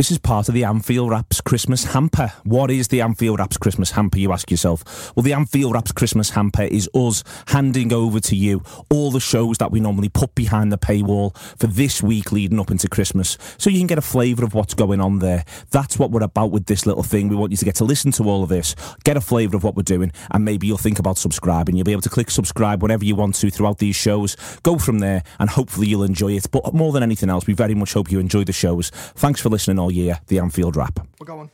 This is part of the Anfield Wrap's Christmas hamper. What is the Anfield Wrap's Christmas hamper, you ask yourself? Well, the Anfield Wrap's Christmas hamper is us handing over to you all the shows that we normally put behind the paywall for this week leading up into Christmas so you can get a flavour of what's going on there. That's what we're about with this little thing. We want you to get to listen to all of this, get a flavour of what we're doing, and maybe you'll think about subscribing. You'll be able to click subscribe whenever you want to throughout these shows. Go from there, and hopefully you'll enjoy it. But more than anything else, we very much hope you enjoy the shows. Thanks for listening all year. The Anfield Wrap. We're going.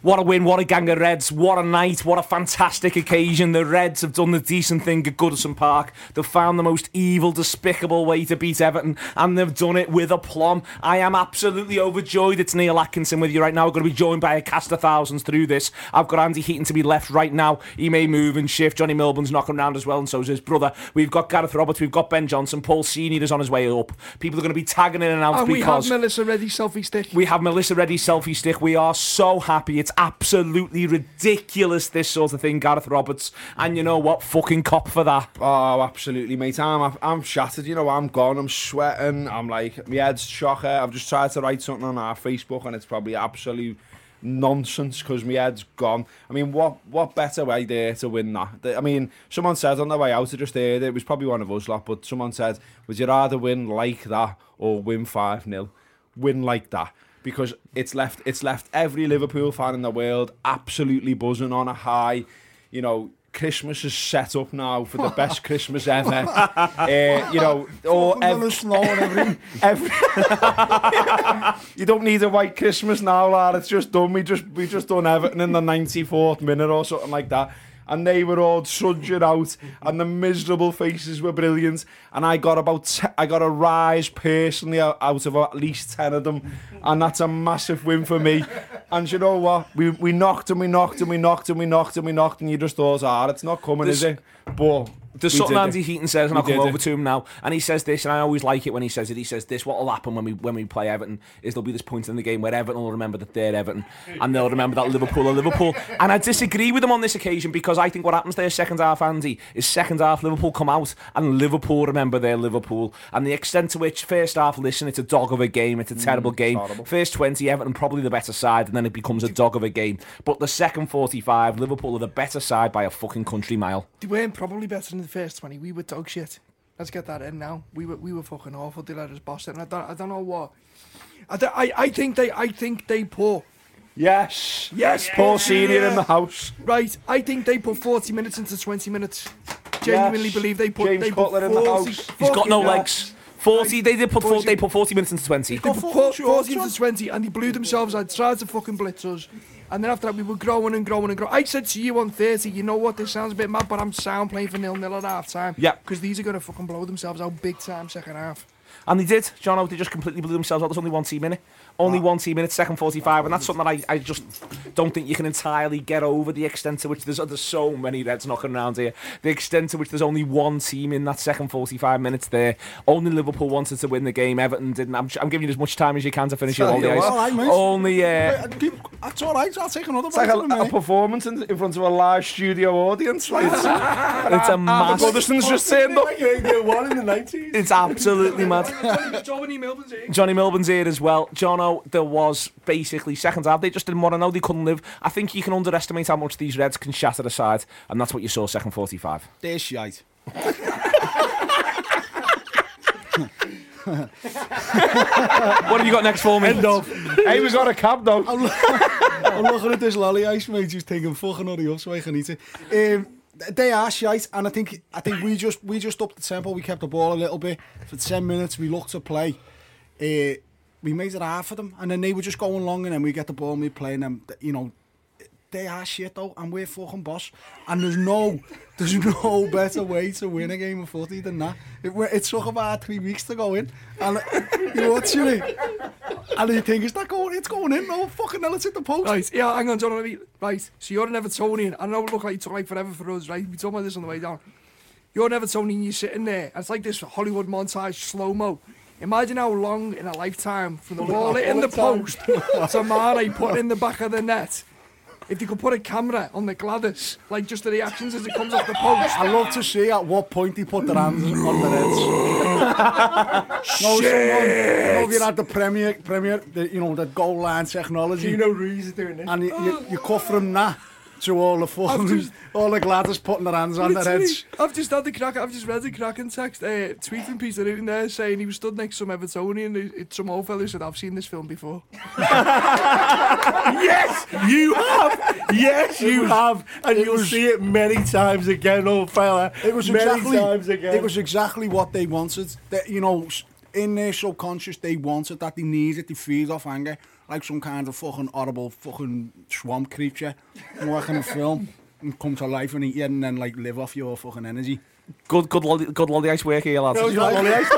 What a win, what a gang of Reds, what a night, what a fantastic occasion. The Reds have done the decent thing at Goodison Park. They've found the most evil, despicable way to beat Everton, and they've done it with aplomb. I am absolutely overjoyed. It's Neil Atkinson with you right now. We're going to be joined by a cast of thousands through this. I've got Andy Heaton to be left right now. He may move and shift. Johnny Milburn's knocking around as well, and so is his brother. We've got Gareth Roberts, we've got Ben Johnson. Paul Senior is on his way up. People are going to be tagging in and out And we have Melissa Reddy selfie stick. we have Melissa Reddy selfie stick. We are so happy. It's absolutely ridiculous, this sort of thing, Gareth Roberts. And you know what? Fucking cop for that. Oh, absolutely, mate. I'm I'm shattered. You know, I'm gone. I'm sweating. I'm like, my head's shocker. I've just tried to write something on our Facebook, and it's probably absolute nonsense because my head's gone. I mean, what what better way there to win that? I mean, someone said on the way out, I just heard it, was probably one of us lot, but someone said, would you rather win like that or win 5 0? Win like that. Because it's left it's left every Liverpool fan in the world absolutely buzzing on a high. You know, Christmas is set up now for the best Christmas ever. uh, you know, or ev- snow and everything. every you don't need a white Christmas now, lad. It's just done. We just we just done Everton in the 94th minute or something like that. And they were all trudging out, and the miserable faces were brilliant. And I got about te- I got a rise personally out out of at least ten of them, and that's a massive win for me. And you know what? We we knocked and we knocked and we knocked and we knocked and we knocked, and you just thought, ah, it's not coming, is it? But There's we something Andy it. Heaton says, and I'll come over it. to him now. And he says this, and I always like it when he says it. He says this: what will happen when we when we play Everton is there'll be this point in the game where Everton will remember that they're Everton, and they'll remember that Liverpool are Liverpool. And I disagree with him on this occasion because I think what happens there second half, Andy, is second half Liverpool come out and Liverpool remember their Liverpool, and the extent to which first half, listen, it's a dog of a game, it's a mm, terrible game. horrible. First twenty, Everton probably the better side, and then it becomes a dog of a game. But the second forty-five, Liverpool are the better side by a fucking country mile. They weren't probably better than the first 20. We were dog shit. Let's get that in now. We were we were fucking awful. They let us boss it. And I don't I don't know what. I, don't- I, I think they I think they put Yes, Yes, Paul Senior in the house. right. I think they put 40 minutes into 20 minutes. Genuinely Yes. believe they put James they put Cutler in the 40 house. He's got no fucking- legs. Forty. They did put. 40. they put forty minutes into twenty. They put 40, 40 into 20 and they blew themselves out, tried to fucking blitz us. And then after that, we were growing and growing and growing. I said to you on 30, you know what, this sounds a bit mad, but I'm sound playing for nil-nil at half-time. Yeah. Because these are going to fucking blow themselves out big time second half. And they did. John O, they just completely blew themselves out. There's only one team in it. Only one team in it. Second forty-five, and that's something that I, I just don't think you can entirely get over. The extent to which there's there's so many Reds knocking around here. The extent to which there's only one team in that second forty-five minutes there. Only Liverpool wanted to win the game. Everton didn't. I'm, I'm giving you as much time as you can to finish your Tell all you the what. ice. All right, mate. Only. Uh, That's all right. I'll take another It's like bite a, in a a performance in, in front of a live studio audience. Like, it's a the massive. Goodison's just saying, up. in the 90s. It's absolutely mad. Johnny Milburn's here. Johnny Milburn's here as well. Jono, there was basically second half. They just didn't want to know. They couldn't live. I think you can underestimate how much these Reds can shatter aside, and that's what you saw second 45. They're shite. What have you got next for me? Hey, we got a cab though. I'm looking at this lolly ice mate who's taking fucking hurry up so I can eat it. Um, they are shite, and I think I think we just we just upped the tempo. We kept the ball a little bit for ten minutes. We looked to play. Uh, we made it hard for them. And then they were just going long and then we get the ball and we playing them, you know, they are shit though and we're fucking boss. And there's no, there's no better way to win a game of footy than that. It, it took about three weeks to go in and you're watching it. And you think, is that going, it's going in? No, fucking hell, it's hit the post. Right, yeah, hang on, John, I mean, right, so you're an Evertonian. I know it looked like it took like forever for us, right? We talked about this on the way down. You're an Evertonian, you're sitting there. And it's like this Hollywood montage, slow-mo. Imagine how long in a lifetime from the ball in the post to Mane put in the back of the net. If you could put a camera on the Gladys, like just the reactions as it comes off the post. I love to see at what point he put their hands on the net. no, Shit! Someone, you had the Premier, Premier, the, you know, the goal line technology. Gino is doing it. And you, you, you cut from that. To all the just- all the gladders putting their hands on their heads. I've just had the crack. I've just read the cracking text. Uh, tweet from Peter Newton there saying he was stood next to some Evertonian. It, it, some old fellow said, "I've seen this film before." Yes, you have. Yes, you have, and you'll see it many times again, old fella. It was many exactly, times again. it was exactly what they wanted. That you know, in their subconscious, they wanted that. They needed to feed off anger, like some kind of fucking horrible fucking swamp creature working a film and come to life and eat you and then like live off your fucking energy. Good, good, lolly, good lolly ice work here, lads. That lolly ice?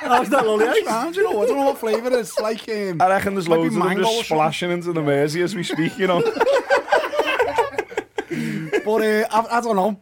How's that lolly ice? Don't know. I don't know what flavour it is. Like um, I reckon there's loads of them just splashing into the Mersey as we speak, you know. But uh, I, I don't know.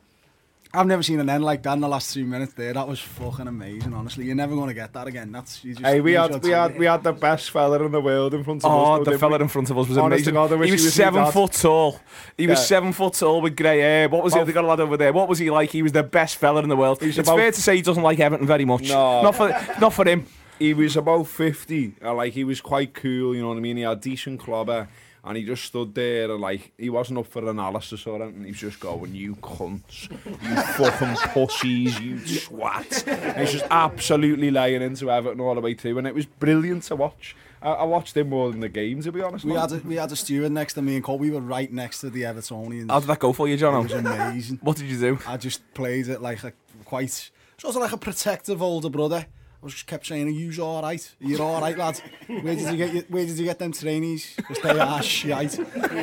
I've never seen an end like that in the last two minutes there. That was fucking amazing, honestly. You're never going to get that again. That's you just, hey, we you had we had we had the best fella in the world in front of oh, us. Oh, though, the fella we? in front of us was Honest amazing. God, he was was seven foot tall. He was seven foot tall with grey hair. What was he? They got a lad over there? What was he like? He was the best fella in the world. It's about- fair to say he doesn't like Everton very much. No. not for not for him. he was about 50 uh, like he was quite cool you know what I mean he had decent clobber uh, and he just stood there and like he wasn't up for analysis or anything. He was just going, "You cunts, you fucking pussies, you swat And he's just absolutely laying into Everton all the way through, and it was brilliant to watch. I, I watched him more than the game, to be honest. We man. had a, we had a steward next to me and Cole. We were right next to the Evertonians. How did that go for you, John? It was amazing. what did you do? I just played it like a, quite sort of like a protective older brother. I just kept saying, are you all right? you all right, lad. Where did you get, your, where did you get them trainees? Because they are ah, shite.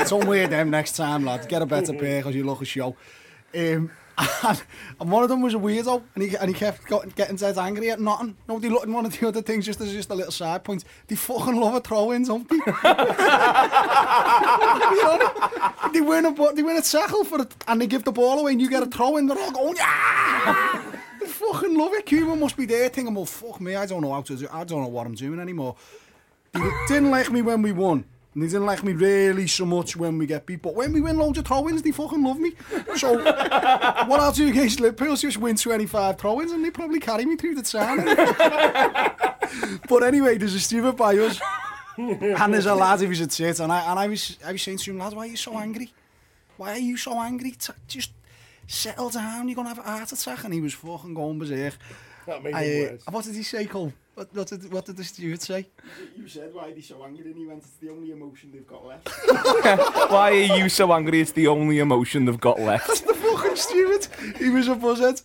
Don't wear them next time, lad. Get a better pair because you look a show. Um, and, and one of them was a weirdo, and he, and he kept got, getting dead angry at nothing. Nobody looked at one of the other things just as just a little side point. They fucking love a throw-in, don't they? they win a, they win a tackle for it, and they give the ball away, and you get a throw-in, they're all going, yeah! fucking love it. Cuba must be there thinking, well, fuck me, I don't know how to do I don't know what I'm doing anymore. They didn't like me when we won. And they didn't like me really so much when we get beat. But when we win loads of throw-ins, they fucking love me. So what I'll do against Liverpool is just win 25 throw-ins and they probably carry me through the town. but anyway, there's a stupid by us. and there's a lad who was a tit. And I, and I, was, I was saying to him, lad, why are you so angry? Why are you so angry? Just settle down. You're gonna have a heart attack. And he was fucking going berserk. That made I, uh, worse. what did he say, Cole? What, what did what did the steward say? You said why are they so angry, and he went, it's the only emotion they've got left. Why are you so angry? It's the only emotion they've got left. the fucking steward. He was a buzzard.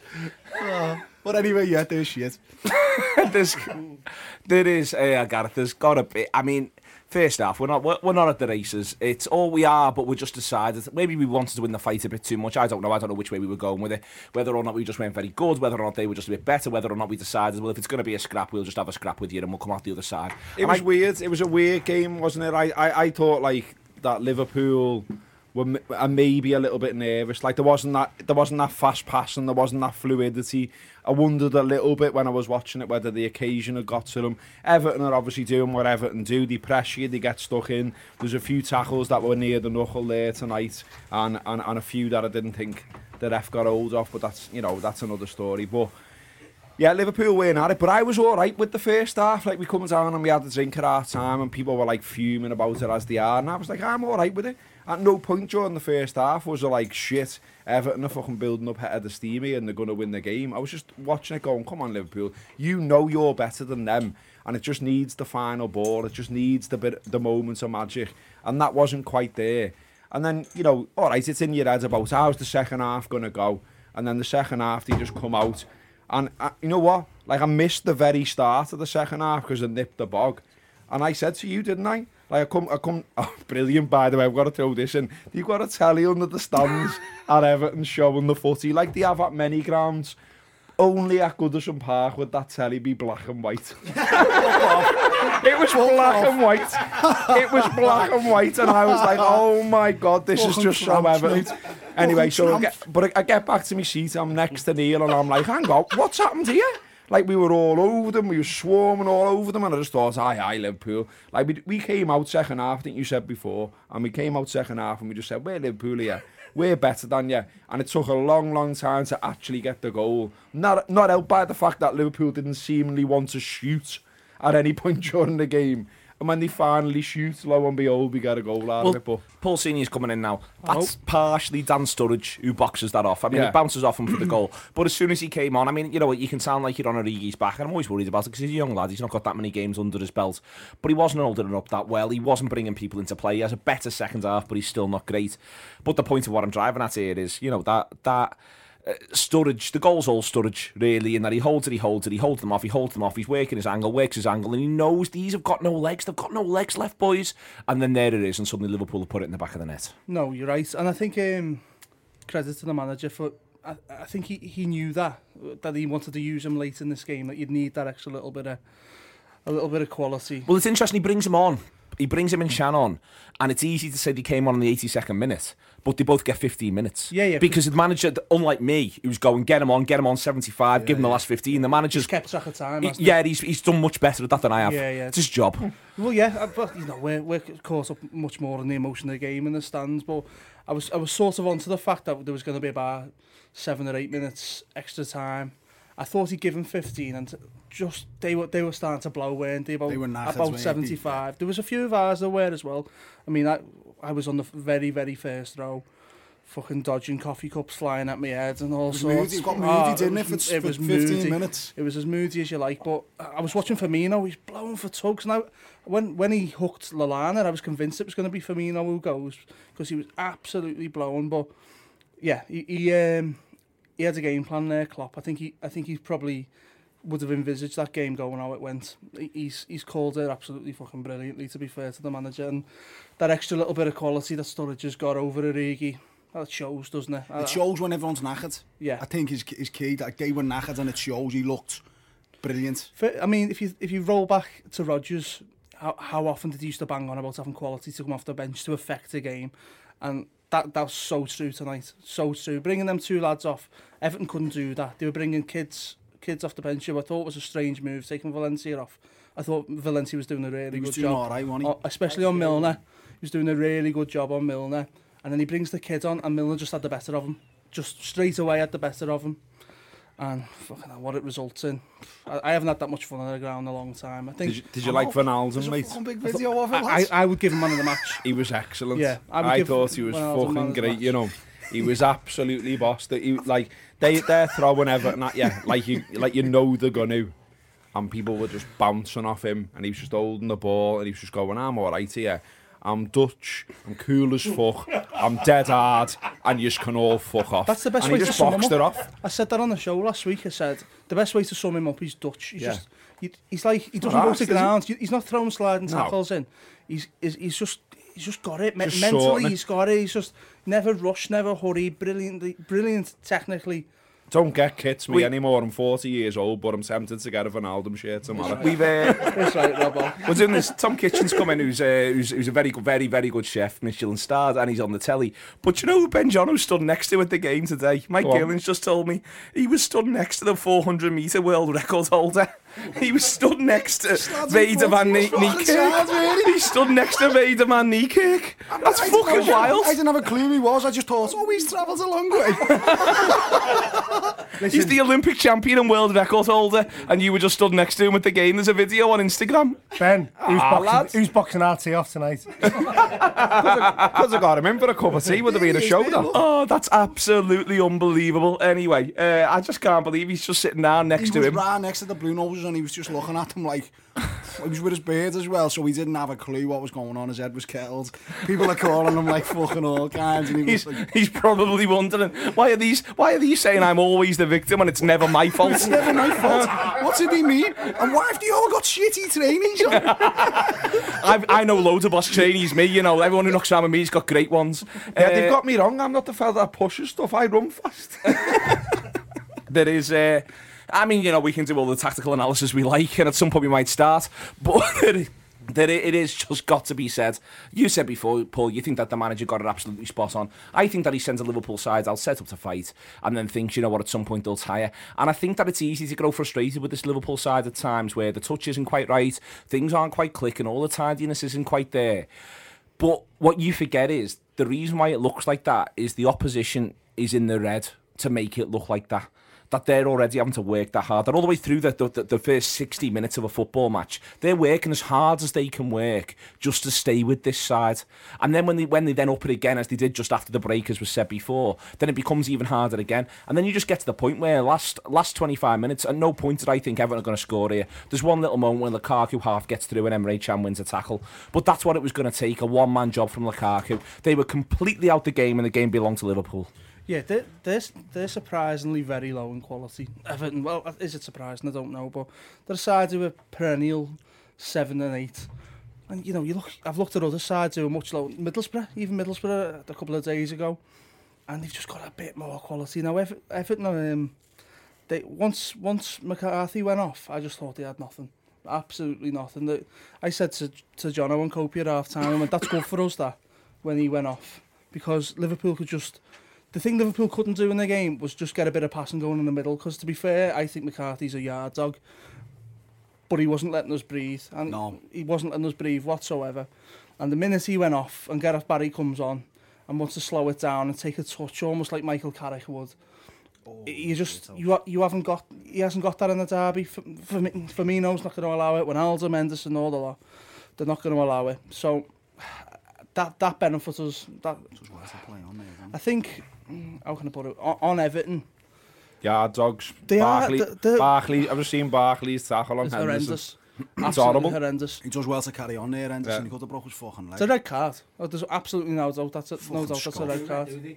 Oh. But anyway, yeah, there's shit. there's, there is, uh, Gareth, there's got to be. I mean, first half, we're not we're, we're not at the races. It's all we are, but we just decided maybe we wanted to win the fight a bit too much. I don't know. I don't know which way we were going with it. Whether or not we just weren't very good, whether or not they were just a bit better, whether or not we decided, well, if it's going to be a scrap, we'll just have a scrap with you and we'll come out the other side. It And was I- weird. It was a weird game, wasn't it? I, I, I thought like that Liverpool were are uh, maybe a little bit nervous. Like there wasn't that there wasn't that fast passing, there wasn't that fluidity. I wondered a little bit when I was watching it whether the occasion had got to them. Everton are obviously doing what Everton do. They press you, they get stuck in. There's a few tackles that were near the knuckle there tonight, and and, and a few that I didn't think the ref got hold of. But that's you know that's another story. But yeah, Liverpool weren't at it, but I was all right with the first half. Like we come down and we had the drink at our time, and people were like fuming about it as they are, and I was like, I'm all right with it. At no point during the first half was it like shit. Everton are fucking building up head of steam here and they're going to win the game. I was just watching it going, come on Liverpool, you know you're better than them, and it just needs the final ball. It just needs the bit, the moments of magic, and that wasn't quite there. And then you know, all right, it's in your head about how's the second half going to go, and then the second half they just come out. And uh, you know what? Like, I missed the very start of the second half because I nipped the bog. And I said to you, didn't I? Like, I come, I come, oh, brilliant, by the way, I've got to throw this in. You've got a telly under the stands at Everton showing the footy, like they have at many grounds. Only at Goodison Park would that telly be black and white. it was black and white. It was black and white, and I was like, oh my God, this is just so Everton. Oh, anyway, so I get, but I, I get back to my seat, I'm next to Neil, and I'm like, hang on, what's happened here? Like, we were all over them, we were swarming all over them, and I just thought, aye, aye, Liverpool. Like, we, we came out second half, I think you said before, and we came out second half, and we just said, we're Liverpool here. We're better than you. And it took a long, long time to actually get the goal. Not, not helped by the fact that Liverpool didn't seemingly want to shoot at any point during the game. And when they finally shoot, lo and behold, we get a goal out Well, of it. But Paul Senior's coming in now. That's oh. partially Dan Sturridge who boxes that off. I mean, Yeah. it bounces off him for the goal. But as soon as he came on, I mean, you know what, you can sound like you're on Origi's back. And I'm always worried about it because he's a young lad. He's not got that many games under his belt. But he wasn't holding it up that well. He wasn't bringing people into play. He has a better second half, but he's still not great. But the point of what I'm driving at here is, you know, that that uh, storage, the goal's all storage, really, in that he holds it, he holds it, he holds them off, he holds them off, he's working his angle, works his angle, and he knows these have got no legs, they've got no legs left, boys. And then there it is, and suddenly Liverpool have put it in the back of the net. No, you're right. And I think um, credit to the manager for I, I think he, he knew that that he wanted to use him late in this game that you'd need that extra little bit of a little bit of quality. Well, it's interesting he brings him on He brings him in Shannon, and it's easy to say they came on in the 82nd minute, but they both get 15 minutes. Yeah, yeah. Because the manager, unlike me, who's going, get him on, get him on 75, give him the last 15, the manager's. He's kept track of time. he- hasn't he? yeah, he's, he's done much better at that than I have. Yeah, yeah. It's his job. Well, yeah, uh, but you know we're we're caught up much more in the emotion of the game in the stands. But I was I was sort of onto the fact that there was going to be about seven or eight minutes extra time. I thought he'd give him 15, and just they were they were starting to blow, weren't they? About They about weren't they? 75. There was a few of ours that were as well. I mean, I I was on the very very first row. Fucking dodging coffee cups flying at my head and all was sorts. moody, it got moody, Ah, didn't was- it, for- it was 15 moody. minutes? It was as moody as you like, but I was watching Firmino. He's blowing for tugs. Now, when when he hooked Lallana, I was convinced it was going to be Firmino who goes because he was absolutely blowing. But yeah, he he, um, he had a game plan there, Klopp. I think he, I think he probably would have envisaged that game going how it went. He's he's called it absolutely fucking brilliantly. To be fair to the manager, and that extra little bit of quality that Sturridge has got over Origi, that shows, doesn't it? It shows when everyone's knackered. Yeah, I think is is key. Like they were knackered, and it shows. He looked brilliant. I mean, if you if you roll back to Rodgers, how how often did he used to bang on about having quality to come off the bench to affect a game, and that that was so true tonight, so true. Bringing them two lads off, Everton couldn't do that. They were bringing kids kids off the bench who I thought it was a strange move, taking Valencia off. I thought Valencia was doing a really He was good doing job, all right, wasn't he? Especially on Milner. He was doing a really good job on Milner, and then he brings the kid on, and Milner just had the better of him, just straight away had the better of him. And fucking hell, what it results in. I, I haven't had that much fun on the ground in a long time. I think did you, did you like Van There's Alden, a mate? fucking big video of it, I, I. I would give him man of the match. He was excellent. Yeah, I would I, give thought he was Van fucking great. You know, he was absolutely boss. That he like they they're throwing Everton at you like you like you know they're gonna, and people were just bouncing off him, and he was just holding the ball, and he was just going, "I'm all right here." I'm Dutch, I'm cool as fuck, I'm dead hard, and you just can all fuck off. That's the best and way he to just sum him up. off. I said that on the show last week. I said the best way to sum him up is Dutch. He's Yeah. just he, he's like he doesn't go arsed, to is he? ground. He? He's not throwing sliding No. tackles in. He's he's, he's just he's just got it. Me- Just sorting Mentally, it. he's got it. He's just never rushed, never hurry. Brilliantly, brilliant technically. Don't get kits me We- anymore. I'm 40 years old, but I'm tempted to get a Wijnaldum shirt tomorrow. We've uh, That's right, Robbo. we're doing this. Tom Kitchin's coming, who's, uh, who's who's a very good, very very good chef, Michelin starred, and he's on the telly. But you know who Ben Jono stood next to at the game today? Mike Go on. Gillens just told me he was stood next to the 400 meter world record holder. He was stood next to Wayde Van Nie- Niekerk. He stood next to Wayde Van Niekerk. That's I fucking know- wild. I didn't have a clue who he was. I just thought, oh, he's travelled a long way. He's the Olympic champion and world record holder, and you were just stood next to him at the game. There's a video on Instagram. Ben, who's, Ah, boxing, lads. who's boxing RT off tonight? Because I got him in for a cup of tea, would have been a show that. Oh, that's absolutely unbelievable. Anyway, uh, I just can't believe he's just sitting down next he to was him. right next to the Blue Noses and he was just looking at them like he was with his beard as well, so he didn't have a clue what was going on. His head was kettled. People are calling him like fucking all kinds, and he He's, like, he's probably wondering why are these why are these saying I'm always the victim and it's never my fault. "It's never my fault. What did he mean? And why have they all got shitty trainees on?" I, I know loads of boss trainees. Me, you know, everyone who knocks around with me's got great ones. Yeah, they've Uh, got me wrong. I'm not the fella that pushes stuff. I run fast. there is. Uh, I mean, you know, we can do all the tactical analysis we like, and at some point we might start. But That it, is just got to be said. You said before, Paul, you think that the manager got it absolutely spot on. I think that he sends a Liverpool side, I'll set up to fight, and then thinks, you know what, at some point they'll tire. And I think that it's easy to grow frustrated with this Liverpool side at times where the touch isn't quite right, things aren't quite clicking, all the tidiness isn't quite there. But what you forget is the reason why it looks like that is the opposition is in the red to make it look like that. That they're already having to work that hard. They're all the way through the, the, the first 60 minutes of a football match. They're working as hard as they can work just to stay with this side. And then when they when they then up it again, as they did just after the break, as was said before, then it becomes even harder again. And then you just get to the point where last last 25 minutes, at no point did I think Everton are going to score here. There's one little moment when Lukaku half gets through and Emre Can wins a tackle. But that's what it was going to take, a one-man job from Lukaku. They were completely out the game and the game belonged to Liverpool. Yeah, they're, they're, they're surprisingly very low in quality. Everton, well, is it surprising? I don't know, but they're a side who are perennial seven and eight. And you know, you look. I've looked at other sides who are much lower. Middlesbrough, even Middlesbrough, a couple of days ago, and they've just got a bit more quality now. Ever- Everton, um, they once once McCarthy went off, I just thought they had nothing, absolutely nothing. That I said to to John Owen Copey at half time, I went, "That's good for us." That when he went off, because Liverpool could just. the thing Liverpool couldn't do in the game was just get a bit of passing going in the middle. Because to be fair, I think McCarthy's a yard dog, but he wasn't letting us breathe, and no. he wasn't letting us breathe whatsoever. And the minute he went off, and Gareth Barry comes on, and wants to slow it down and take a touch, almost like Michael Carrick would. You just you ha you haven't got he hasn't got that in the derby. For, for Firmino's not going to allow it. When Aldo Menderson all the lot, they're not going to allow it. So that that benefits us. That, I think how can I put it, on, on Everton. Yeah, dogs. They Barkley, are, Barkley, I've just seen Barkley's tackle on it's Henderson. Horrendous. it's horrible. horrendous. He does well to carry on there, Henderson. Yeah. He got the broke his fucking leg. It's a red card. Oh, there's absolutely no doubt. That's a, fucking no doubt that's a red card.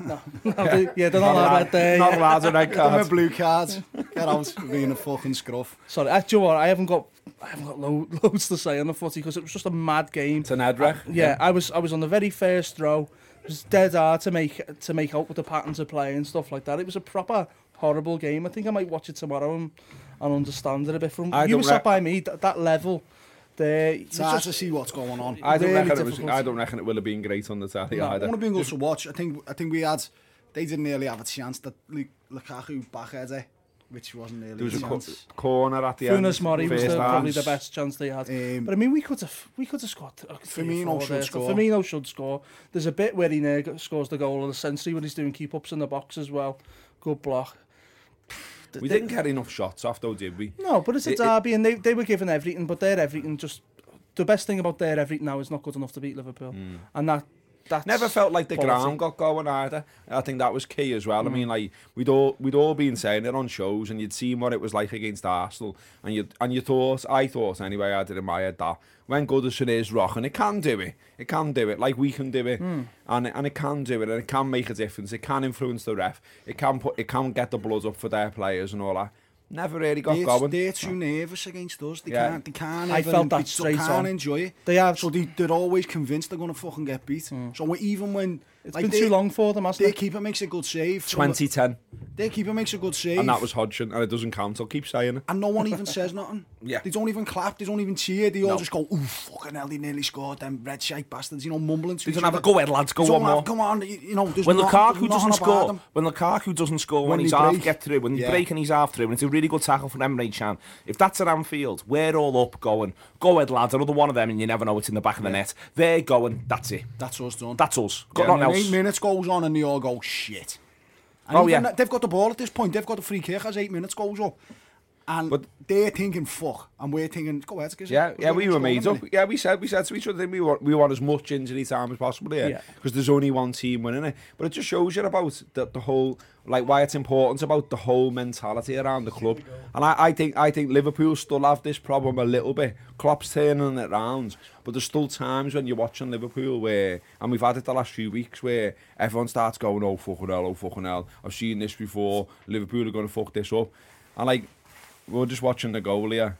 no, no, they, yeah, they're not, not allowed red there. Not allowed a red card. Give a blue card. Get out for being a fucking scruff. Sorry, I, do you know what? I haven't got I haven't got lo loads to say on the footy because it was just a mad game. It's an edrych. Yeah, yeah, I was I was on the very first throw was dead hard to make to make out with the patterns of play and stuff like that. It was a proper horrible game. I think I might watch it tomorrow and, and understand it a bit from. I you were sat by me that, that level. There, it's hard to see what's going on. I don't really reckon difficult. it was, I don't reckon it will have been great on the telly no, either. want to be things to watch, I think I think we had they didn't really have a chance that Lukaku backheader which wasn't really there was a, chance. corner at the Funes end. Funes Mori was the, probably the best chance they had. Um, but I mean, we could have we could have scored. Firmino should there. score. Firmino should score. There's a bit where he uh, scores the goal of the century when he's doing keep ups in the box as well. Good block. We didn't get enough shots off though, did we? No, but it's a it, derby it, and they, they were given everything, but their everything just the best thing about their everything now is not good enough to beat Liverpool. Mm. And that that's Never felt like the ground got going either. I think that was key as well. I Mm. mean, like we'd all we'd all been saying it on shows, and you'd seen what it was like against Arsenal, and you and you thought, I thought anyway, I did in my head that when Goodison is rocking, it can do it. It can do it, like we can do it, Mm. and and it can do it, and it can make a difference. It can influence the ref. It can put it can get the blood up for their players and all that. never really got they, going. They're too nervous against us. They yeah. can't, they can't, I even, felt that straight can't on. enjoy it. They have. So they, they're always convinced they're going to fucking get beat. Mm. So even when It's like been they- too long for them, hasn't Their it? keeper makes a good save. from- 2010, Their keeper makes a good save. and that was Hodgson, and it doesn't count. I'll keep saying it. And no one even says nothing. Yeah. They don't even clap. They don't even cheer. They all No. just go, "Ooh, fucking hell! They nearly scored." Them red shite bastards, you know, mumbling. To They each don't have a other. go ahead, lads, go don't one have- more. Come on, you, you know. There's When not- Lukaku there's doesn't nothing about score, them. when Lukaku doesn't score, when, When he's they half break. get through, when Yeah. he's breaking, he's half through, and it's a really good tackle from Emre Can. If that's at Anfield, we're all up going, go ahead, lads, another one of them, and you never know it's in the back of the net. They're going, that's it. That's us done. That's us. Got And nothing then else. eight minutes goes on and they all go shit. And Oh, yeah. They've got the ball at this point. They've got the free kick as eight minutes goes up. And But- they're thinking fuck, and we're thinking go ahead. Giz. Yeah, We're yeah, we were score made up. minute. Yeah, we said we said to each other we want we want as much injury time as possible here Yeah. because there's only one team winning it. But it just shows you about the, the whole like why it's important about the whole mentality around the club. And I, I think I think Liverpool still have this problem a little bit. Klopp's turning it round, but there's still times when you're watching Liverpool where, and we've had it the last few weeks where everyone starts going, oh fucking hell, oh fucking hell. I've seen this before. Liverpool are going to fuck this up. And like we were just watching the goal here.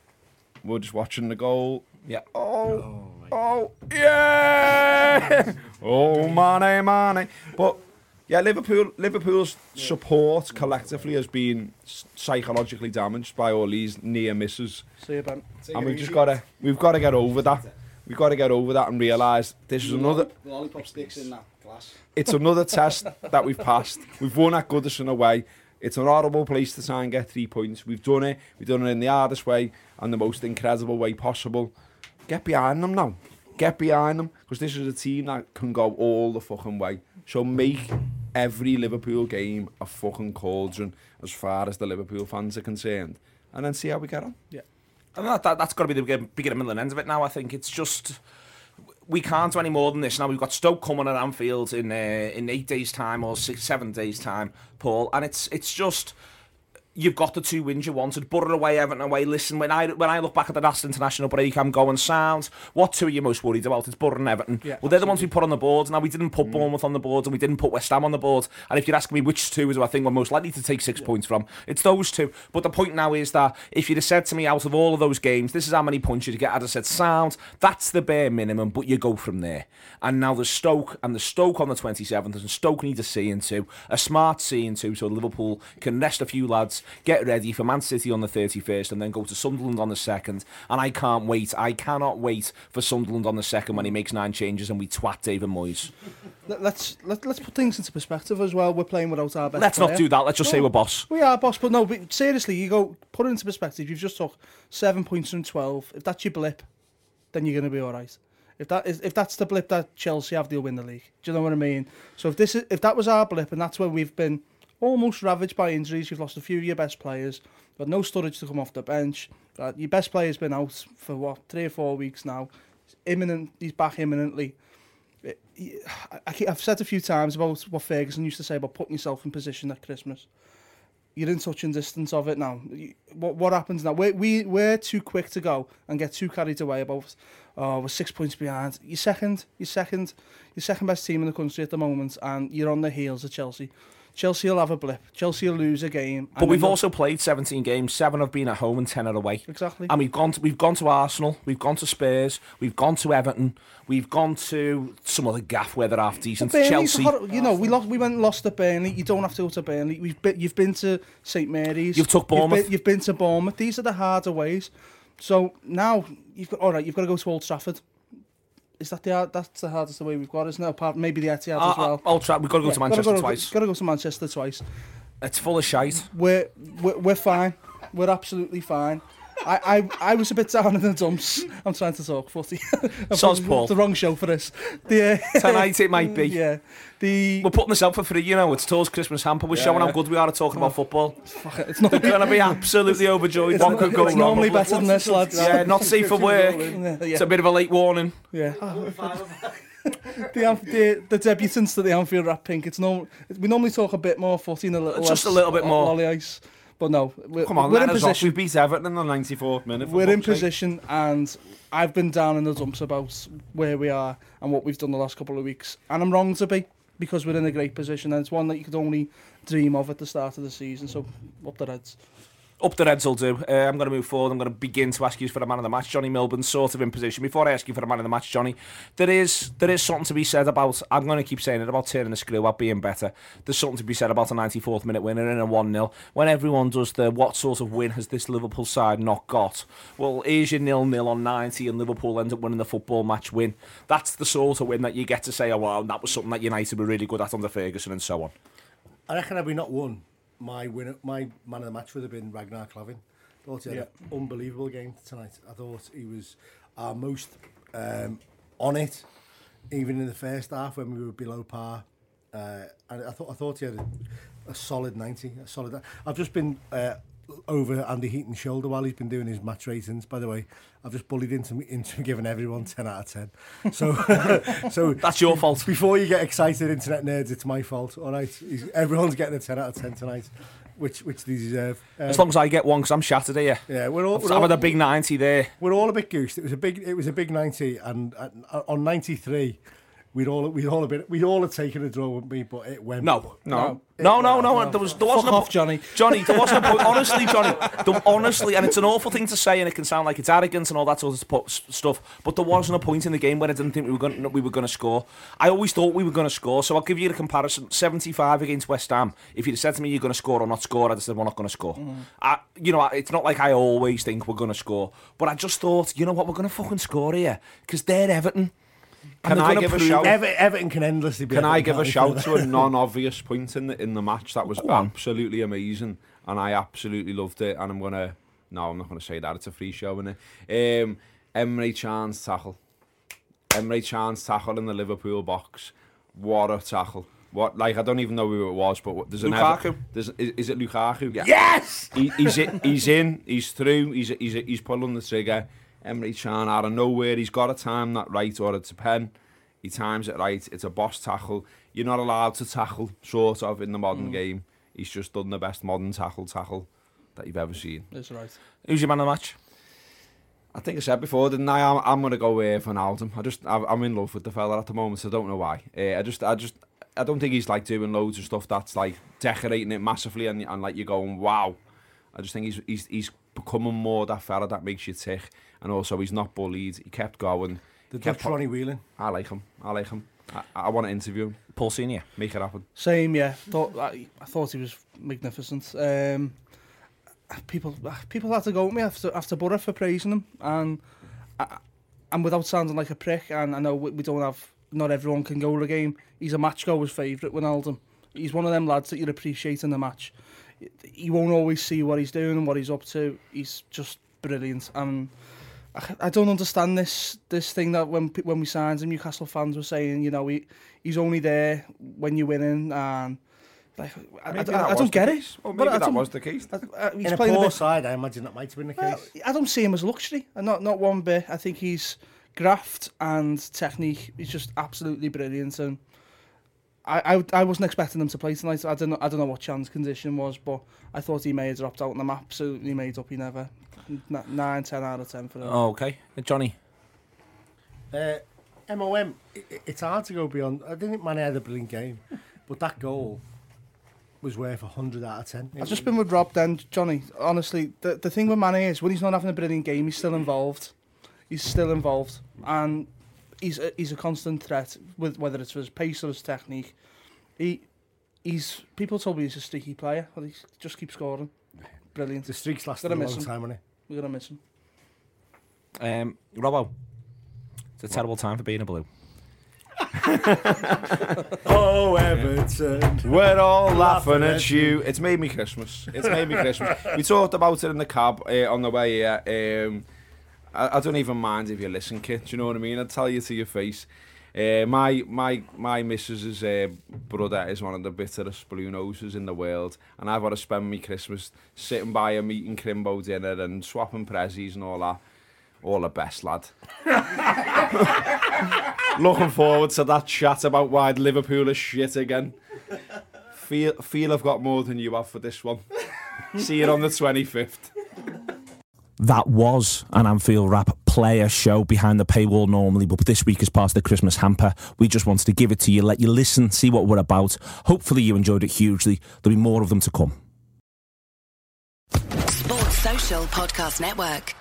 We were just watching the goal. Yeah. Oh, oh, oh yeah! oh, oh money, money. But, yeah, Liverpool, Liverpool's yeah. support collectively has been psychologically damaged by all these near misses. See you, Ben. Take and we've just got to, we've got to get over that. We've got to get over that and realise this is another... The lollipop sticks in that glass. It's another test that we've passed. We've won at Goodison away. It's an horrible place to try and get three points. We've done it. We've done it in the hardest way and the most incredible way possible. Get behind them now. Get behind them because this is a team that can go all the fucking way. So make every Liverpool game a fucking cauldron as far as the Liverpool fans are concerned, and then see how we get on. Yeah, and that, that, that's got to be the beginning, middle, and end of it now. I think it's just we can't do any more than this now. We've got Stoke coming at Anfield in uh, in eight days' time or six, seven days' time, Paul, and it's it's just. You've got the two wins you wanted. Borough away, Everton away. Listen, when I when I look back at the last international break, I'm going sound. What two are you most worried about? It's Borough and Everton. Yeah, well, they're the ones we put on the board. Now we didn't put mm. Bournemouth on the board, and we didn't put West Ham on the board. And if you're asking me which two is I think we're most likely to take six points from, it's those two. But the point now is that if you'd have said to me out of all of those games, this is how many points you'd get, I'd have said sound. That's the bare minimum, but you go from there. And now there's Stoke, and the Stoke on the 27th, and Stoke need a C into a smart C into, so Liverpool can rest a few lads, get ready for Man City on the 31st, and then go to Sunderland on the 2nd. And I can't wait. I cannot wait for Sunderland on the 2nd when he makes nine changes and we twat David Moyes. Let, let's let, let's put things into perspective as well. We're playing without our best Let's not do that. Let's just say we're boss. We are boss, but no. But seriously, you go put it into perspective. You've just took seven points from twelve. If that's your blip, then you're going to be all right. If that is if that's the blip that Chelsea have, they'll win the league. Do you know what I mean? So if this is if that was our blip, and that's where we've been almost ravaged by injuries. You've lost a few of your best players. Got no Sturridge to come off the bench. Your best player's been out for what three or four weeks now. He's imminent. He's back imminently. I've said a few times about what Ferguson used to say about putting yourself in position at Christmas. You're in touching distance of it now. What what happens now? We we we're too quick to go and get too carried away about. Oh, we're six points behind. You're second. You're second. You're second best team in the country at the moment, and you're on the heels of Chelsea. Chelsea will have a blip. Chelsea will lose a game. But we've also played 17 games. Seven have been at home and 10 are away. Exactly. And we've gone to, we've gone to Arsenal, we've gone to Spurs, we've gone to Everton, we've gone to some other gaff where they're half decent. Chelsea. you know, we lost. We went and lost at Burnley. You don't have to go to Burnley. We've been, you've been to St Mary's. You've took Bournemouth. You've been, you've been to Bournemouth. These are the harder ways. So now you've got all right. You've got to go to Old Trafford. Is that the that's the hardest way we've got, isn't it? Apart maybe the Etihad Uh, as well. uh, Old Trafford, we've got to go Yeah, to gotta Manchester go, twice. Got to go to Manchester twice. It's full of shite. We're we're, we're fine. We're absolutely fine. I, I, I was a bit down in the dumps. I'm trying to talk footy. I've Soz probably Paul. The wrong show for this. The, uh, Tonight it might be. yeah. The We're putting this out for free, you know. It's Tours Christmas hamper. We're showing how good we are at talking about football. it's not. Going to be absolutely overjoyed. It's, what could go it's wrong? normally better than this, lads. Yeah, not safe for work. Yeah, It's a bit of a late warning. yeah. the, the the debutants to the Anfield Wrap Pink. It's no. We normally talk a bit more footy and a little Just less a little bit more. lolly ice, but no. We're, Come on, we're in position. We beat Everton in the 94th minute. We're in sake. position, and I've been down in the dumps about where we are and what we've done the last couple of weeks, and I'm wrong to be because we're in a great position, and it's one that you could only dream of at the start of the season. So up the Reds. Up the Reds will do. Uh, I'm going to move forward. I'm going to begin to ask you for the man of the match. Johnny Milburn sort of in position. Before I ask you for the man of the match, Johnny, there is there is something to be said about, I'm going to keep saying it, about turning the screw, about being better. There's something to be said about a 94th minute winner in a 1-0. When everyone does the, what sort of win has this Liverpool side not got? Well, here's your nil-nil on 90 and Liverpool end up winning the football match win. That's the sort of win that you get to say, oh, wow, that was something that United were really good at under Ferguson and so on. I reckon had we not won, my winner, my man of the match would have been Ragnar Clavin. Thought he had yeah. an unbelievable game tonight. I thought he was our most um, on it, even in the first half when we were below par. Uh, and I thought I thought he had a, a solid 90, a solid. I've just been uh, over Andy Heaton's shoulder while he's been doing his match ratings. By the way, I've just bullied into into giving everyone 10 out of 10. So, so that's your fault. Before you get excited, internet nerds, it's my fault. All right, he's, everyone's getting a 10 out of 10 tonight. Which, which they deserve. Um, as long as I get one, because I'm shattered here. Yeah, we're all. I've, we're I've all, had a big ninety there. We're all a bit goosed. It was a big, it was a big ninety, and, and uh, on ninety three, we'd all we'd all have been we'd all have taken a draw with me, but it went. No, No. no, no, no. There was there wasn't Fuck a, off, Johnny. Johnny, there wasn't a point. Honestly, Johnny, there, honestly, and it's an awful thing to say, and it can sound like it's arrogance and all that sort of stuff. But there wasn't a point in the game when I didn't think we were going we were going to score. I always thought we were going to score. So I'll give you the comparison: seventy-five against West Ham. If you'd have said to me you're going to score or not score, I'd have said we're not going to score. Mm-hmm. I, you know, it's not like I always think we're going to score, but I just thought, you know what, we're going to fucking score here because they're Everton. Can I give a shout? Ever, Everton can endlessly be. Can I give a shout to a non-obvious point in the in the match that was Go absolutely amazing, and I absolutely loved it. And I'm gonna, no, I'm not gonna say that. It's a free show, isn't it? Um, Emre Chan's tackle. Emre Chan's tackle in the Liverpool box. What a tackle! What like I don't even know who it was, but what, there's an Lukaku. Ever, there's, is, is it Lukaku? Yeah. Yes. He, he's he's in. He's through. He's he's he's pulling the trigger. Emre Can out of nowhere, he's got to time that right, or it's a pen. He times it right. It's a boss tackle. You're not allowed to tackle, sort of, in the modern game. He's just done the best modern tackle tackle that you've ever seen. That's right. Who's your man of the match? I think I said before, didn't I? I'm, I'm gonna go uh, for Alden. I just, I, I'm in love with the fella at the moment. So I don't know why. Uh, I just, I just, I don't think he's like doing loads of stuff that's like decorating it massively and, and like you're going wow. I just think he's, he's, he's becoming more that fella that makes you tick, and also he's not bullied. He kept going. The He kept Dutch Ronnie Whelan. I like him. I like him. I, I want to interview him. Paul Senior. Make it happen. Same, yeah. Thought I, I thought he was magnificent. Um, people people had to go with me after after Borough for praising him, and I, and without sounding like a prick, and I know we, we don't have not everyone can go to a game. He's a match goer's favourite, Wijnaldum. He's one of them lads that you appreciate in the match. You won't always see what he's doing and what he's up to. He's just brilliant, and I, I don't understand this this thing that when when we signed him, Newcastle fans were saying, you know, he he's only there when you're winning, and like I, I, I, I don't get case. it. Well, But maybe I that don't- was the case. I, I, he's In a playing a poor bit, side, I imagine that might have been the well, case. I don't see him as luxury, and not not one bit. I think he's graft and technique. He's just absolutely brilliant, and I, I I wasn't expecting him to play tonight. I don't know I don't know what Can's condition was, but I thought he may have dropped out, and I'm absolutely made up. He never. N- Nine, ten out of ten for him. Oh, okay. Johnny. Uh, MOM, i- i- it's hard to go beyond. I didn't think Mane had a brilliant game, but that goal was worth 100 out of 10. I've just been with Rob then, Johnny. Honestly, the, the thing with Mane is when he's not having a brilliant game, he's still involved. He's still involved, and he's a, he's a constant threat with whether it's for his pace or his technique. He he's people told me he's a streaky player, but he just keeps scoring. Brilliant. The streaks lasted a long time, wasn't We're gonna miss him. Um, Robbo. It's a terrible time for being a blue. Oh, Everton. We're all laughing Laughing at at you. It's made me Christmas. It's made me Christmas. We talked about it in the cab uh, on the way here. Um, I, I don't even mind if you listen, kid. Do you know what I mean? I tell you to your face. Uh, my my my missus's uh, brother is one of the bitterest blue noses in the world, and I've got to spend my Christmas sitting by him eating crimbo dinner and swapping prezzies and all that. All the best, lad. Looking forward to that chat about why Liverpool is shit again. Feel feel I've got more than you have for this one. See you on the 25th. That was an Anfield Wrap a show behind the paywall normally, but this week as part of the Christmas hamper, we just wanted to give it to you, let you listen, see what we're about. Hopefully you enjoyed it hugely. There'll be more of them to come. Sports Social Podcast Network.